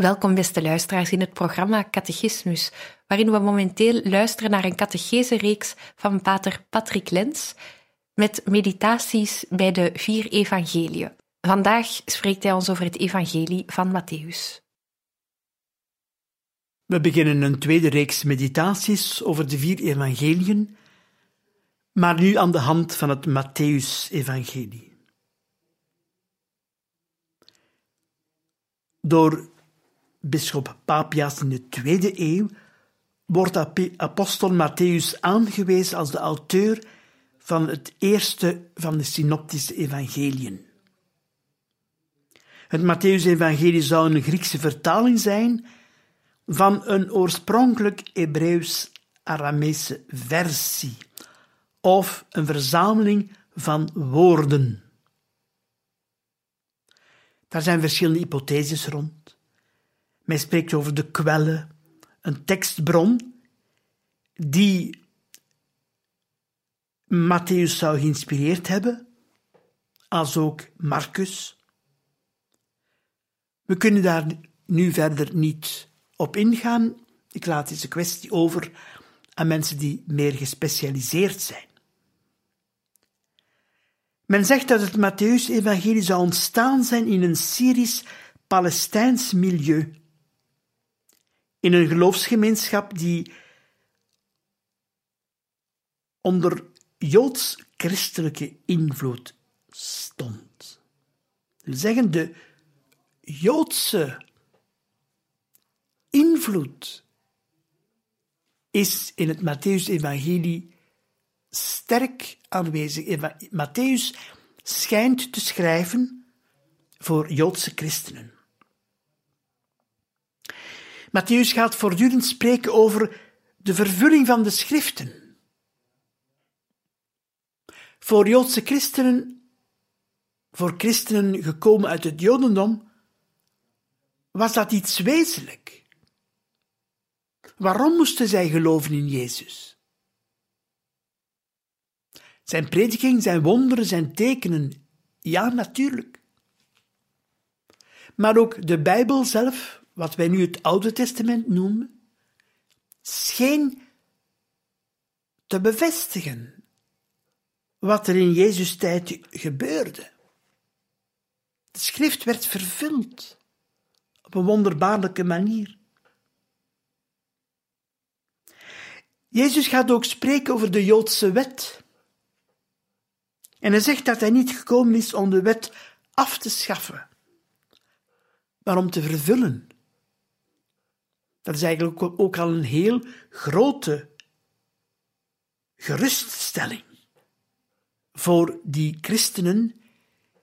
Welkom, beste luisteraars, in het programma Catechismus, waarin we momenteel luisteren naar een catechese-reeks van pater Patrick Lens met meditaties bij de vier evangeliën. Vandaag spreekt hij ons over het evangelie van Matthäus. We beginnen een tweede reeks meditaties over de vier evangeliën, maar nu aan de hand van het Matthäus-evangelie. Door bisschop Papias in de tweede eeuw wordt apostel Matthäus aangewezen als de auteur van het eerste van de synoptische evangeliën. Het Matthäus-evangelie zou een Griekse vertaling zijn van een oorspronkelijk Hebreeuws-Aramese versie of een verzameling van woorden. Daar zijn verschillende hypotheses rond. Men spreekt over de kwellen, een tekstbron die Matthäus zou geïnspireerd hebben, als ook Marcus. We kunnen daar nu verder niet op ingaan. Ik laat deze kwestie over aan mensen die meer gespecialiseerd zijn. Men zegt dat het Matthäus-evangelie zou ontstaan zijn in een Syrisch-Palestijns milieu in een geloofsgemeenschap die onder joods-christelijke invloed stond. We zeggen de joodse invloed is in het Matthäus-evangelie sterk aanwezig. Matthäus schijnt te schrijven voor Joodse christenen. Matthäus gaat voortdurend spreken over de vervulling van de schriften. Voor Joodse christenen, voor christenen gekomen uit het Jodendom, was dat iets wezenlijk. Waarom moesten zij geloven in Jezus? Zijn prediking, zijn wonderen, zijn tekenen, ja, natuurlijk. Maar ook de Bijbel zelf wat wij nu het Oude Testament noemen, scheen te bevestigen wat er in Jezus' tijd gebeurde. De schrift werd vervuld op een wonderbaarlijke manier. Jezus gaat ook spreken over de Joodse wet. En hij zegt dat hij niet gekomen is om de wet af te schaffen, maar om te vervullen. Dat is eigenlijk ook al een heel grote geruststelling voor die christenen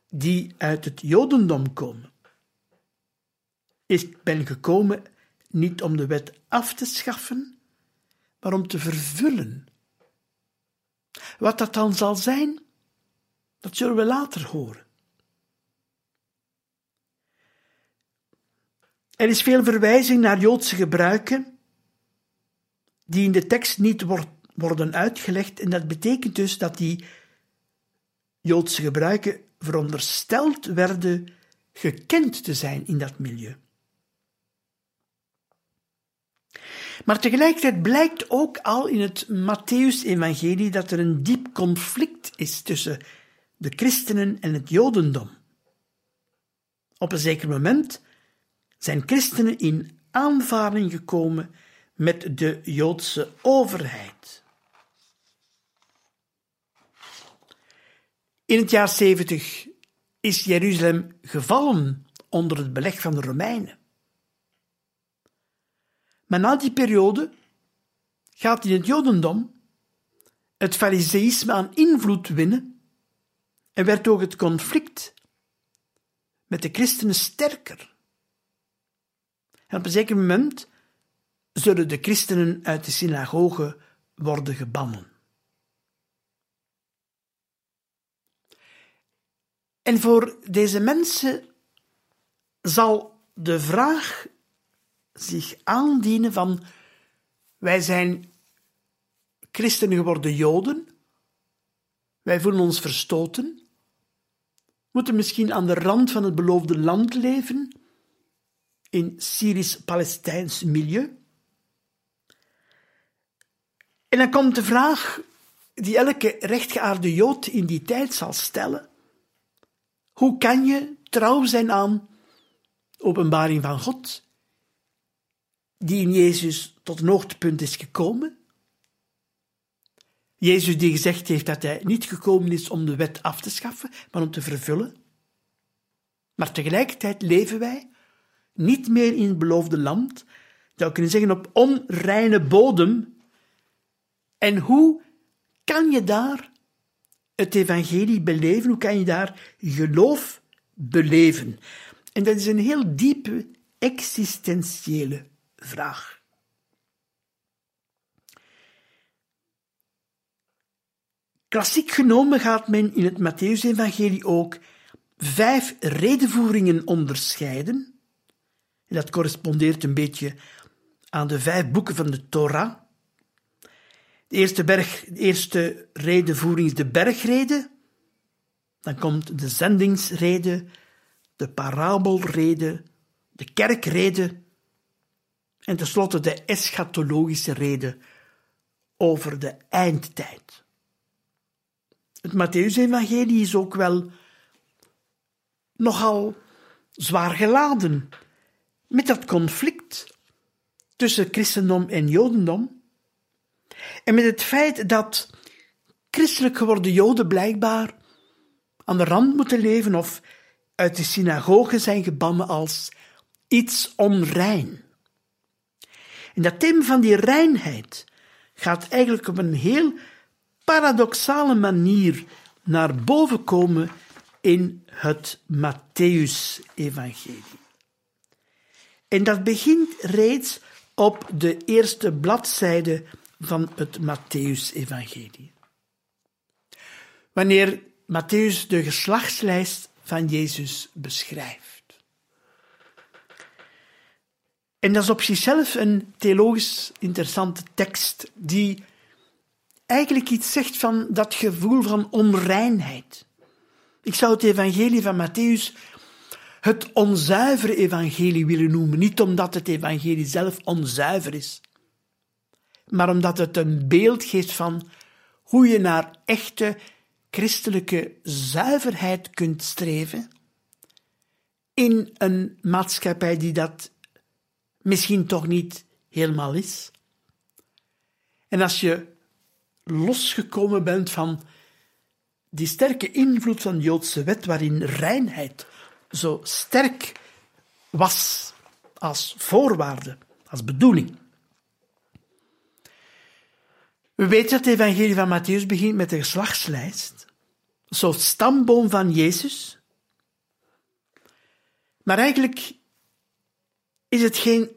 die uit het Jodendom komen. Ik ben gekomen niet om de wet af te schaffen, maar om te vervullen. Wat dat dan zal zijn, dat zullen we later horen. Er is veel verwijzing naar Joodse gebruiken die in de tekst niet worden uitgelegd en dat betekent dus dat die Joodse gebruiken verondersteld werden gekend te zijn in dat milieu. Maar tegelijkertijd blijkt ook al in het Matthäus-evangelie dat er een diep conflict is tussen de christenen en het Jodendom. Op een zeker moment zijn christenen in aanvaring gekomen met de Joodse overheid. In het jaar 70 is Jeruzalem gevallen onder het beleg van de Romeinen. Maar na die periode gaat in het Jodendom het Fariseïsme aan invloed winnen en werd ook het conflict met de christenen sterker. En op een zeker moment zullen de christenen uit de synagoge worden gebannen. En voor deze mensen zal de vraag zich aandienen van wij zijn christenen geworden Joden, wij voelen ons verstoten, moeten misschien aan de rand van het beloofde land leven, in Syrisch-Palestijns milieu. En dan komt de vraag die elke rechtgeaarde Jood in die tijd zal stellen. Hoe kan je trouw zijn aan openbaring van God, die in Jezus tot een hoogtepunt is gekomen? Jezus die gezegd heeft dat hij niet gekomen is om de wet af te schaffen, maar om te vervullen. Maar tegelijkertijd leven wij niet meer in het beloofde land, zou kunnen zeggen op onreine bodem. En hoe kan je daar het evangelie beleven? Hoe kan je daar geloof beleven? En dat is een heel diepe existentiële vraag. Klassiek genomen gaat men in het Matthäus-evangelie ook vijf redenvoeringen onderscheiden. Dat correspondeert een beetje aan de vijf boeken van de Torah. De eerste, berg, de eerste redenvoering is de bergrede. Dan komt de zendingsrede, de parabelrede, de kerkrede en tenslotte de eschatologische rede over de eindtijd. Het Matthäus-evangelie is ook wel nogal zwaar geladen met dat conflict tussen christendom en jodendom. En met het feit dat christelijk geworden joden blijkbaar aan de rand moeten leven of uit de synagoge zijn gebannen als iets onrein. En dat thema van die reinheid gaat eigenlijk op een heel paradoxale manier naar boven komen in het Matthäus-evangelie. En dat begint reeds op de eerste bladzijde van het Matthäus-evangelie. Wanneer Matthäus de geslachtslijst van Jezus beschrijft. En dat is op zichzelf een theologisch interessante tekst die eigenlijk iets zegt van dat gevoel van onreinheid. Ik zou het evangelie van Matthäus het onzuivere evangelie willen noemen. Niet omdat het evangelie zelf onzuiver is, maar omdat het een beeld geeft van hoe je naar echte christelijke zuiverheid kunt streven in een maatschappij die dat misschien toch niet helemaal is. En als je losgekomen bent van die sterke invloed van de Joodse wet, waarin reinheid zo sterk was als voorwaarde, als bedoeling. We weten dat het evangelie van Matthäus begint met de geslachtslijst, een soort stamboom van Jezus. Maar eigenlijk is het geen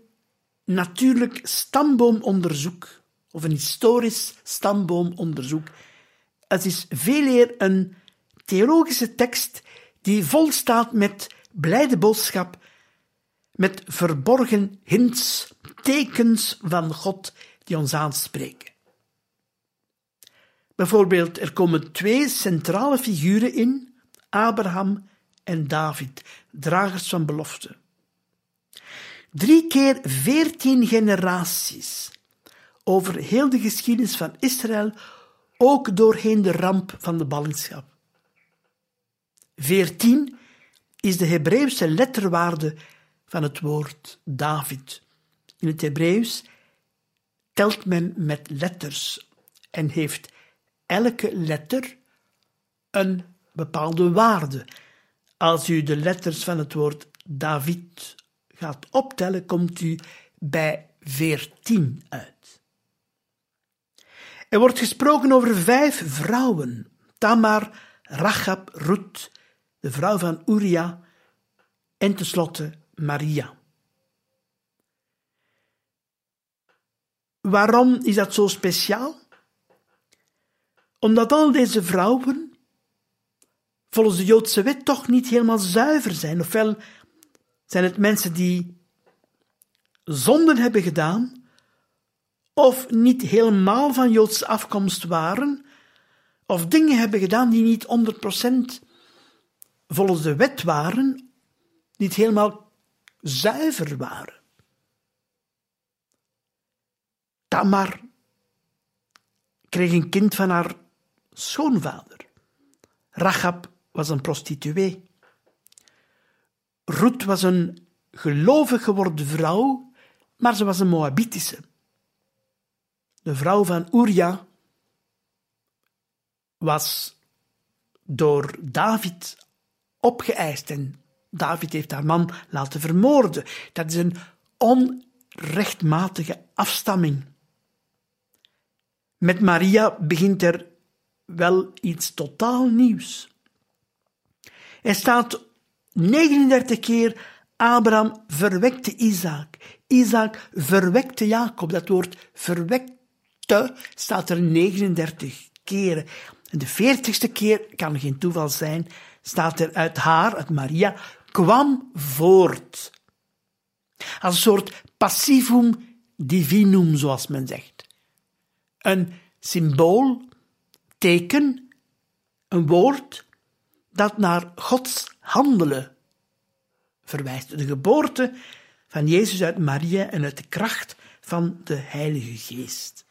natuurlijk stamboomonderzoek of een historisch stamboomonderzoek. Het is veel eer een theologische tekst die vol staat met blijde boodschap, met verborgen hints, tekens van God die ons aanspreken. Bijvoorbeeld, er komen twee centrale figuren in, Abraham en David, dragers van belofte. Drie keer veertien generaties over heel de geschiedenis van Israël, ook doorheen de ramp van de ballingschap. 14 is de Hebreeuwse letterwaarde van het woord David. In het Hebreeuws telt men met letters en heeft elke letter een bepaalde waarde. Als u de letters van het woord David gaat optellen, komt u bij veertien uit. Er wordt gesproken over vijf vrouwen: Tamar, Rachab, Ruth, de vrouw van Uria en tenslotte Maria. Waarom is dat zo speciaal? Omdat al deze vrouwen volgens de Joodse wet toch niet helemaal zuiver zijn. Ofwel zijn het mensen die zonden hebben gedaan, of niet helemaal van Joodse afkomst waren, of dingen hebben gedaan die niet 100% volgens de wet waren, niet helemaal zuiver waren. Tamar kreeg een kind van haar schoonvader. Rachab was een prostituee. Ruth was een gelovig geworden vrouw, maar ze was een Moabitische. De vrouw van Uria was door David opgeëist en David heeft haar man laten vermoorden. Dat is een onrechtmatige afstamming. Met Maria begint er wel iets totaal nieuws. Er staat 39 keer Abraham verwekte Isaac. Isaac verwekte Jacob. Dat woord verwekte staat er 39 keren. En de veertigste keer, kan geen toeval zijn, staat er uit haar, uit Maria, kwam voort. Als een soort passivum divinum, zoals men zegt. Een symbool, teken, een woord dat naar Gods handelen verwijst. De geboorte van Jezus uit Maria en uit de kracht van de Heilige Geest.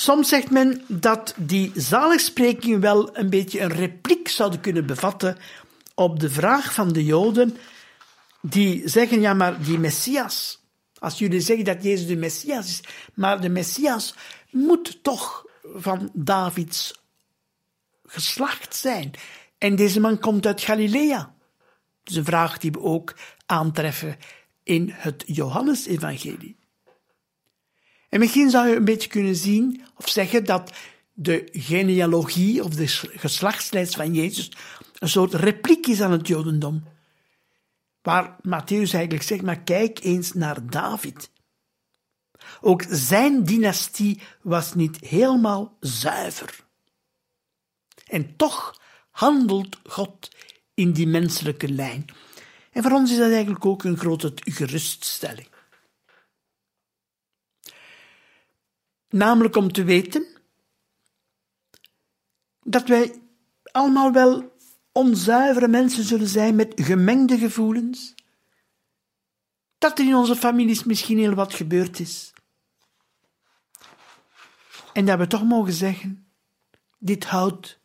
Soms zegt men dat die zaligsprekingen wel een beetje een repliek zouden kunnen bevatten op de vraag van de Joden die zeggen, ja maar die Messias, als jullie zeggen dat Jezus de Messias is, maar de Messias moet toch van Davids geslacht zijn. En deze man komt uit Galilea. Dat is een vraag die we ook aantreffen in het Johannesevangelie. En misschien zou je een beetje kunnen zien of zeggen dat de genealogie of de geslachtslijst van Jezus een soort repliek is aan het Jodendom. Waar Matthäus eigenlijk zegt, maar kijk eens naar David. Ook zijn dynastie was niet helemaal zuiver. En toch handelt God in die menselijke lijn. En voor ons is dat eigenlijk ook een grote geruststelling. Namelijk om te weten dat wij allemaal wel onzuivere mensen zullen zijn met gemengde gevoelens, dat er in onze families misschien heel wat gebeurd is. En dat we toch mogen zeggen, dit houdt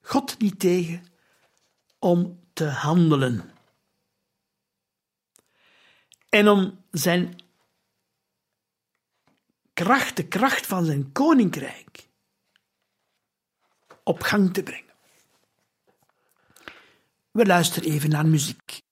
God niet tegen om te handelen. En om zijn kracht, de kracht van zijn koninkrijk, op gang te brengen. We luisteren even naar muziek.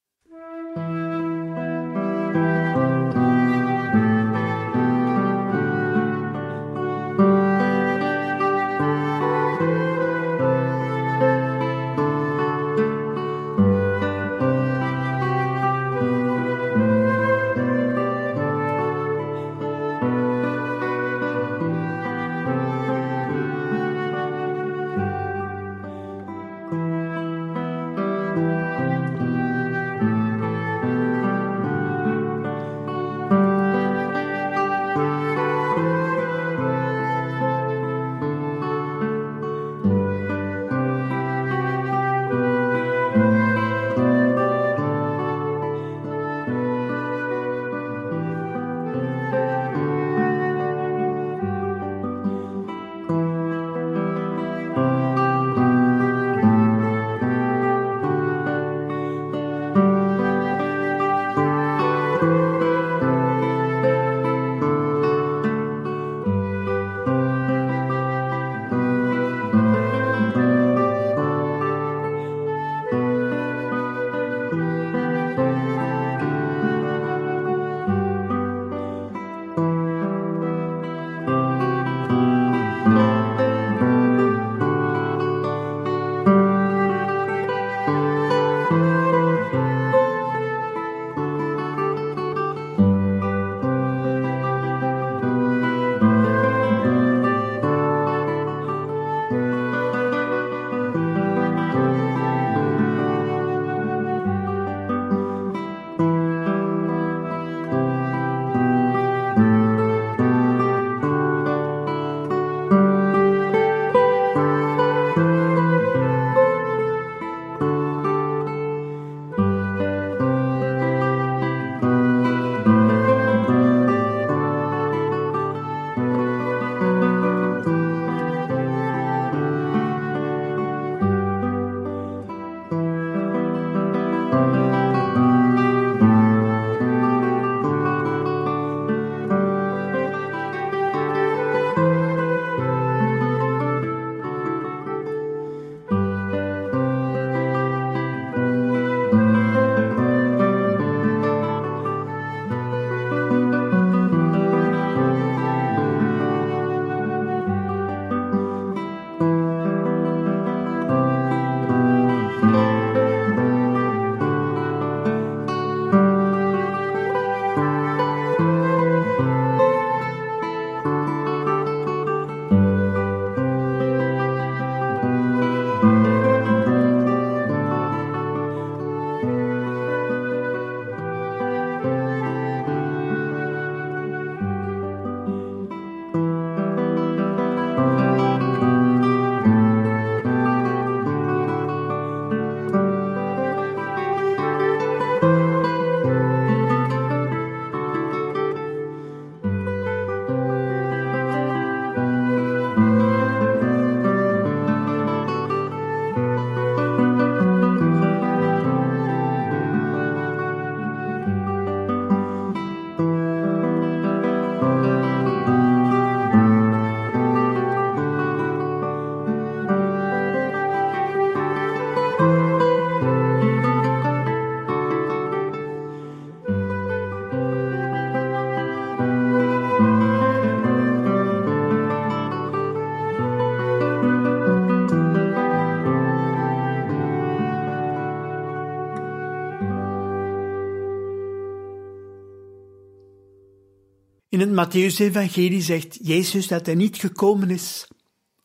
Het Matthäus-evangelie zegt Jezus dat hij niet gekomen is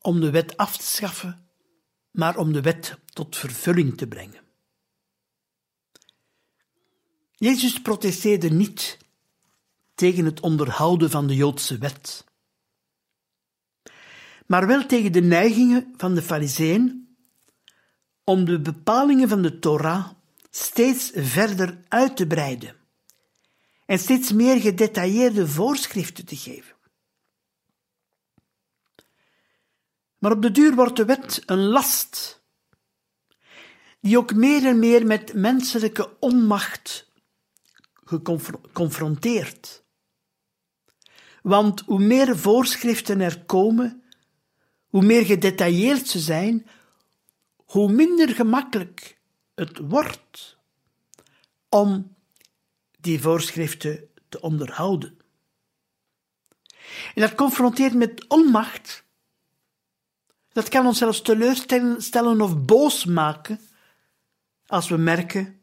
om de wet af te schaffen, maar om de wet tot vervulling te brengen. Jezus protesteerde niet tegen het onderhouden van de Joodse wet, maar wel tegen de neigingen van de Fariseeën om de bepalingen van de Torah steeds verder uit te breiden en steeds meer gedetailleerde voorschriften te geven. Maar op de duur wordt de wet een last, die ook meer en meer met menselijke onmacht geconfronteerd. Want hoe meer voorschriften er komen, hoe meer gedetailleerd ze zijn, hoe minder gemakkelijk het wordt om die voorschriften te onderhouden. En dat confronteert met onmacht. Dat kan ons zelfs teleurstellen of boos maken als we merken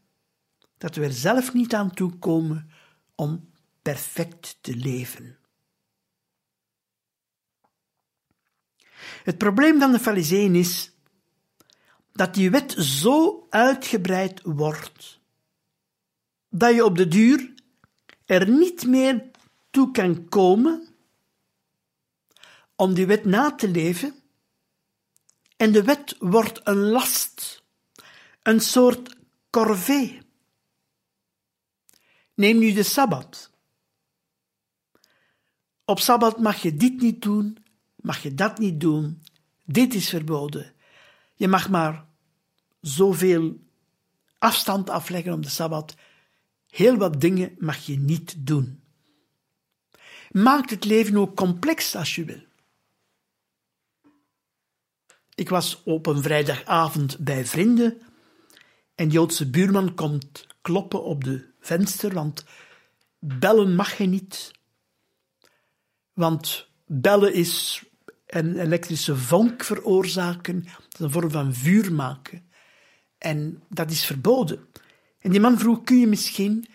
dat we er zelf niet aan toe komen om perfect te leven. Het probleem van de Farizeeën is dat die wet zo uitgebreid wordt dat je op de duur er niet meer toe kan komen om die wet na te leven en de wet wordt een last, een soort corvée. Neem nu de Sabbat. Op Sabbat mag je dit niet doen, mag je dat niet doen, dit is verboden. Je mag maar zoveel afstand afleggen op de Sabbat. Heel wat dingen mag je niet doen. Maakt het leven ook complex als je wil. Ik was op een vrijdagavond bij vrienden en Joodse buurman komt kloppen op de venster, want bellen mag je niet. Want bellen is een elektrische vonk veroorzaken, een vorm van vuur maken. En dat is verboden. En die man vroeg, kun je misschien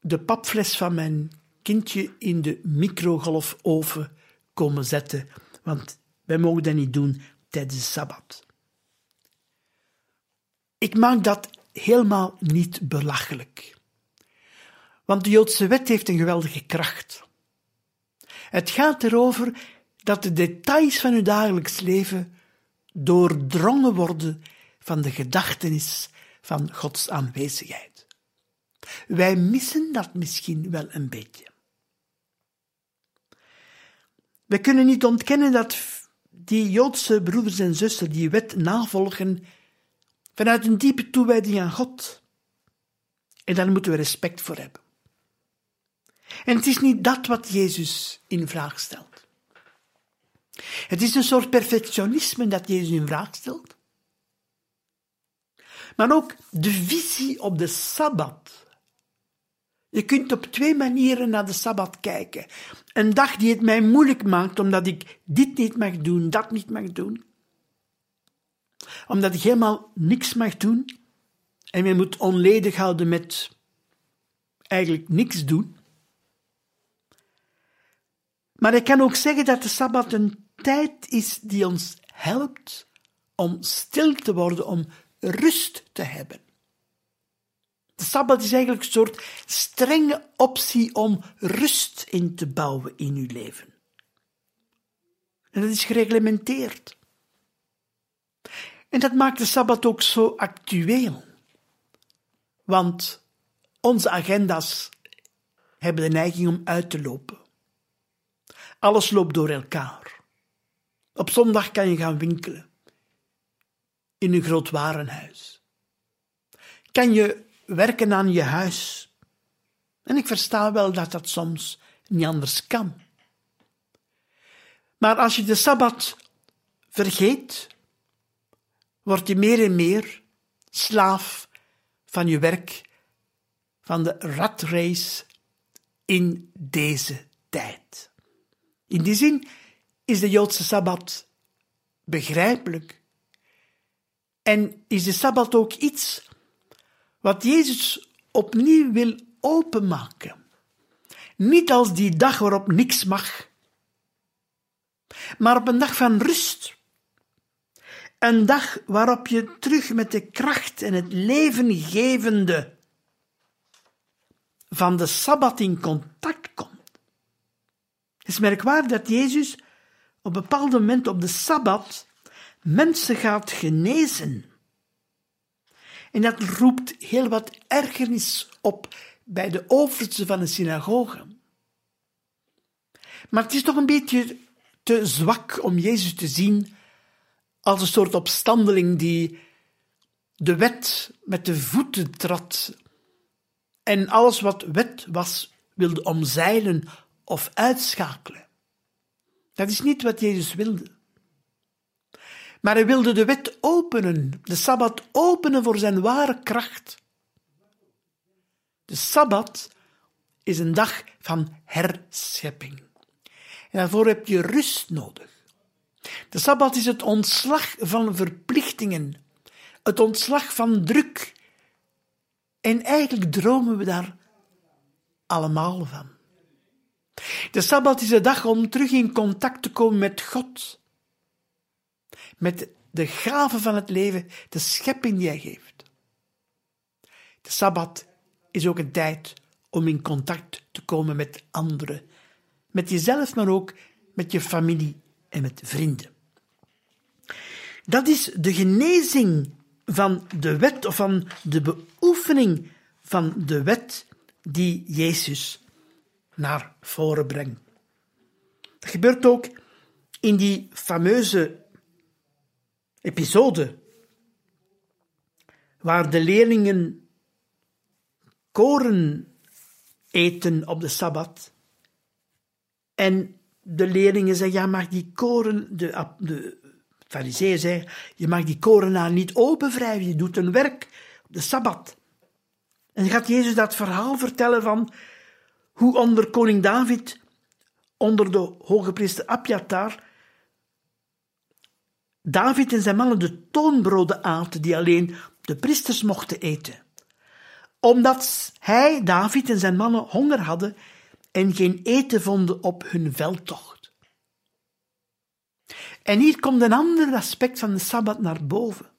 de papfles van mijn kindje in de microgolfoven komen zetten? Want wij mogen dat niet doen tijdens de Sabbat. Ik maak dat helemaal niet belachelijk. Want de Joodse wet heeft een geweldige kracht. Het gaat erover dat de details van uw dagelijks leven doordrongen worden van de gedachtenis van Gods aanwezigheid. Wij missen dat misschien wel een beetje. We kunnen niet ontkennen dat die Joodse broeders en zussen die wet navolgen vanuit een diepe toewijding aan God. En daar moeten we respect voor hebben. En het is niet dat wat Jezus in vraag stelt. Het is een soort perfectionisme dat Jezus in vraag stelt. Maar ook de visie op de Sabbat. Je kunt op twee manieren naar de Sabbat kijken. Een dag die het mij moeilijk maakt omdat ik dit niet mag doen, dat niet mag doen. Omdat ik helemaal niks mag doen. En je moet onledig houden met eigenlijk niks doen. Maar ik kan ook zeggen dat de Sabbat een tijd is die ons helpt om stil te worden, om rust te hebben. De Sabbat is eigenlijk een soort strenge optie om rust in te bouwen in uw leven. En dat is gereglementeerd. En dat maakt de Sabbat ook zo actueel. Want onze agenda's hebben de neiging om uit te lopen. Alles loopt door elkaar. Op zondag kan je gaan winkelen. In een groot warenhuis. Kan je werken aan je huis. En ik versta wel dat dat soms niet anders kan. Maar als je de Sabbat vergeet, word je meer en meer slaaf van je werk, van de ratrace in deze tijd. In die zin is de Joodse Sabbat begrijpelijk. En is de Sabbat ook iets wat Jezus opnieuw wil openmaken. Niet als die dag waarop niks mag, maar op een dag van rust. Een dag waarop je terug met de kracht en het levengevende van de Sabbat in contact komt. Het is merkwaardig dat Jezus op een bepaald moment op de Sabbat mensen gaat genezen. En dat roept heel wat ergernis op bij de oversten van de synagoge. Maar het is toch een beetje te zwak om Jezus te zien als een soort opstandeling die de wet met de voeten trad en alles wat wet was wilde omzeilen of uitschakelen. Dat is niet wat Jezus wilde. Maar hij wilde de wet openen, de Sabbat openen voor zijn ware kracht. De Sabbat is een dag van herschepping. En daarvoor heb je rust nodig. De Sabbat is het ontslag van verplichtingen, het ontslag van druk. En eigenlijk dromen we daar allemaal van. De Sabbat is de dag om terug in contact te komen met God, met de gave van het leven, de schepping die Hij geeft. De Sabbat is ook een tijd om in contact te komen met anderen, met jezelf, maar ook met je familie en met vrienden. Dat is de genezing van de wet of van de beoefening van de wet die Jezus naar voren brengt. Dat gebeurt ook in die fameuze episode waar de leerlingen koren eten op de Sabbat en de leerlingen zeggen, ja, mag die koren, de, de fariseeën zeggen, je mag die korenaar niet openwrijven, je doet een werk op de Sabbat. En gaat Jezus dat verhaal vertellen van hoe onder koning David, onder de hoge priester Abjatar, David en zijn mannen de toonbroden aten die alleen de priesters mochten eten. Omdat hij, David en zijn mannen honger hadden en geen eten vonden op hun veldtocht. En hier komt een ander aspect van de Sabbat naar boven.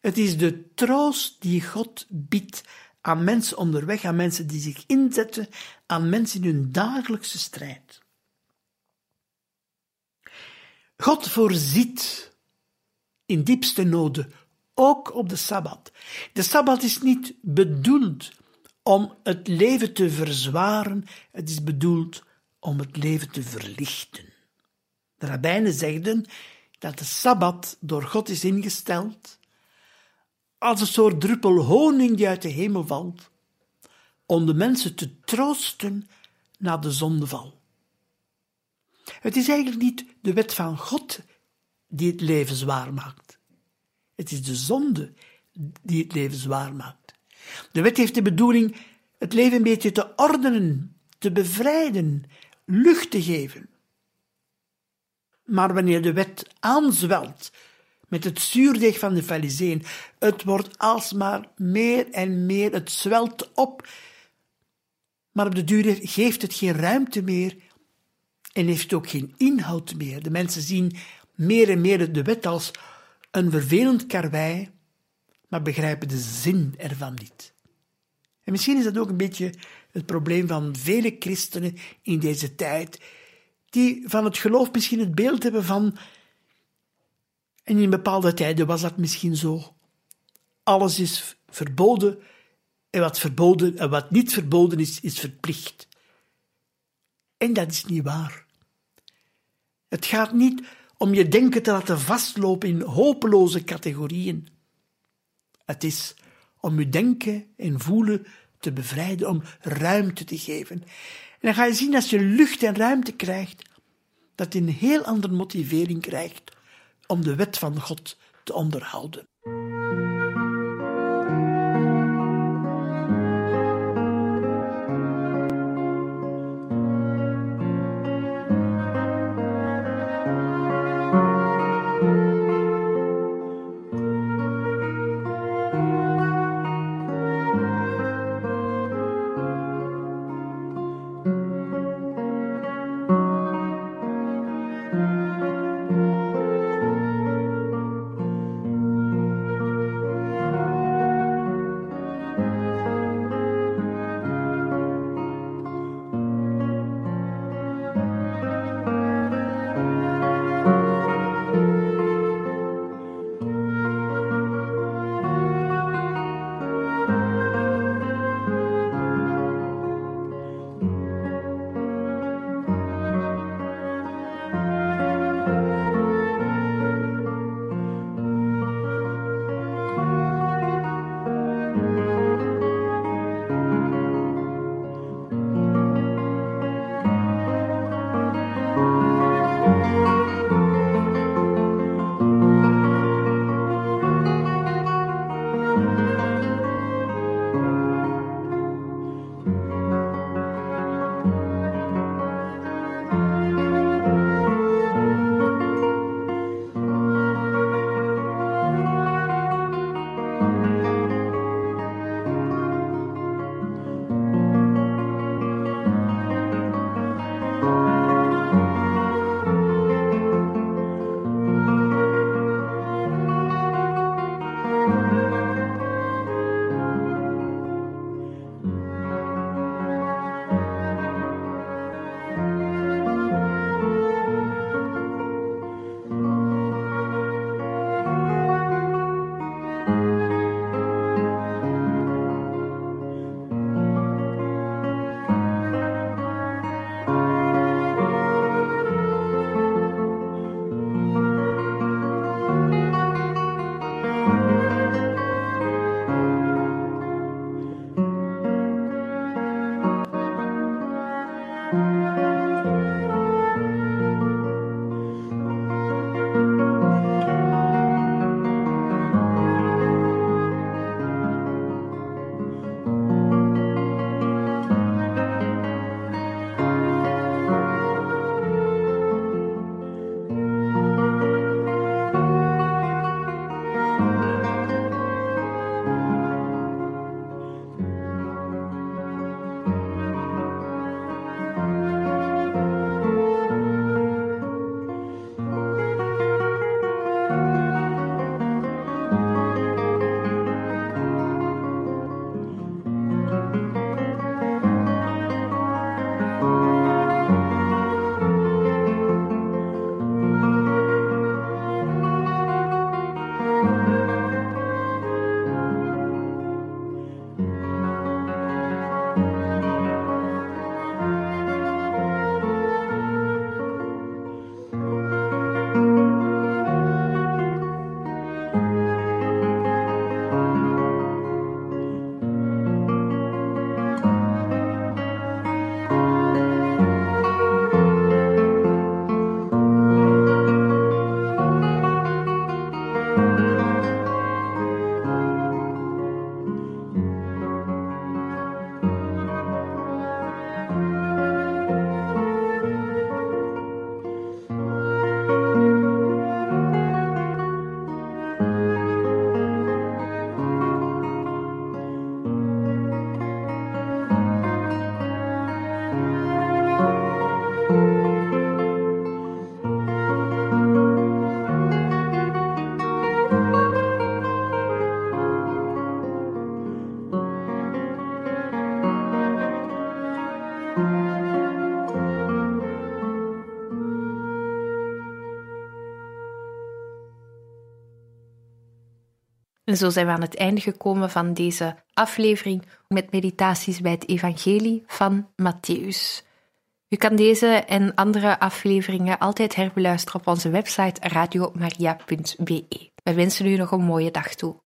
Het is de troost die God biedt aan mensen onderweg, aan mensen die zich inzetten, aan mensen in hun dagelijkse strijd. God voorziet in diepste noden, ook op de Sabbat. De Sabbat is niet bedoeld om het leven te verzwaren, het is bedoeld om het leven te verlichten. De rabbijnen zegden dat de Sabbat door God is ingesteld als een soort druppel honing die uit de hemel valt, om de mensen te troosten na de zondeval. Het is eigenlijk niet de wet van God die het leven zwaar maakt. Het is de zonde die het leven zwaar maakt. De wet heeft de bedoeling het leven een beetje te ordenen, te bevrijden, lucht te geven. Maar wanneer de wet aanzwelt met het zuurdeeg van de Farizeeën, het wordt alsmaar meer en meer, het zwelt op, maar op de duur geeft het geen ruimte meer en heeft ook geen inhoud meer. De mensen zien meer en meer de wet als een vervelend karwei, maar begrijpen de zin ervan niet. En misschien is dat ook een beetje het probleem van vele christenen in deze tijd, die van het geloof misschien het beeld hebben van, en in bepaalde tijden was dat misschien zo, alles is verboden en wat verboden en wat niet verboden is, is verplicht. En dat is niet waar. Het gaat niet om je denken te laten vastlopen in hopeloze categorieën. Het is om je denken en voelen te bevrijden, om ruimte te geven. En dan ga je zien als je lucht en ruimte krijgt, dat je een heel andere motivering krijgt om de wet van God te onderhouden. En zo zijn we aan het einde gekomen van deze aflevering met meditaties bij het Evangelie van Matthäus. U kan deze en andere afleveringen altijd herbeluisteren op onze website radiomaria.be. Wij wensen u nog een mooie dag toe.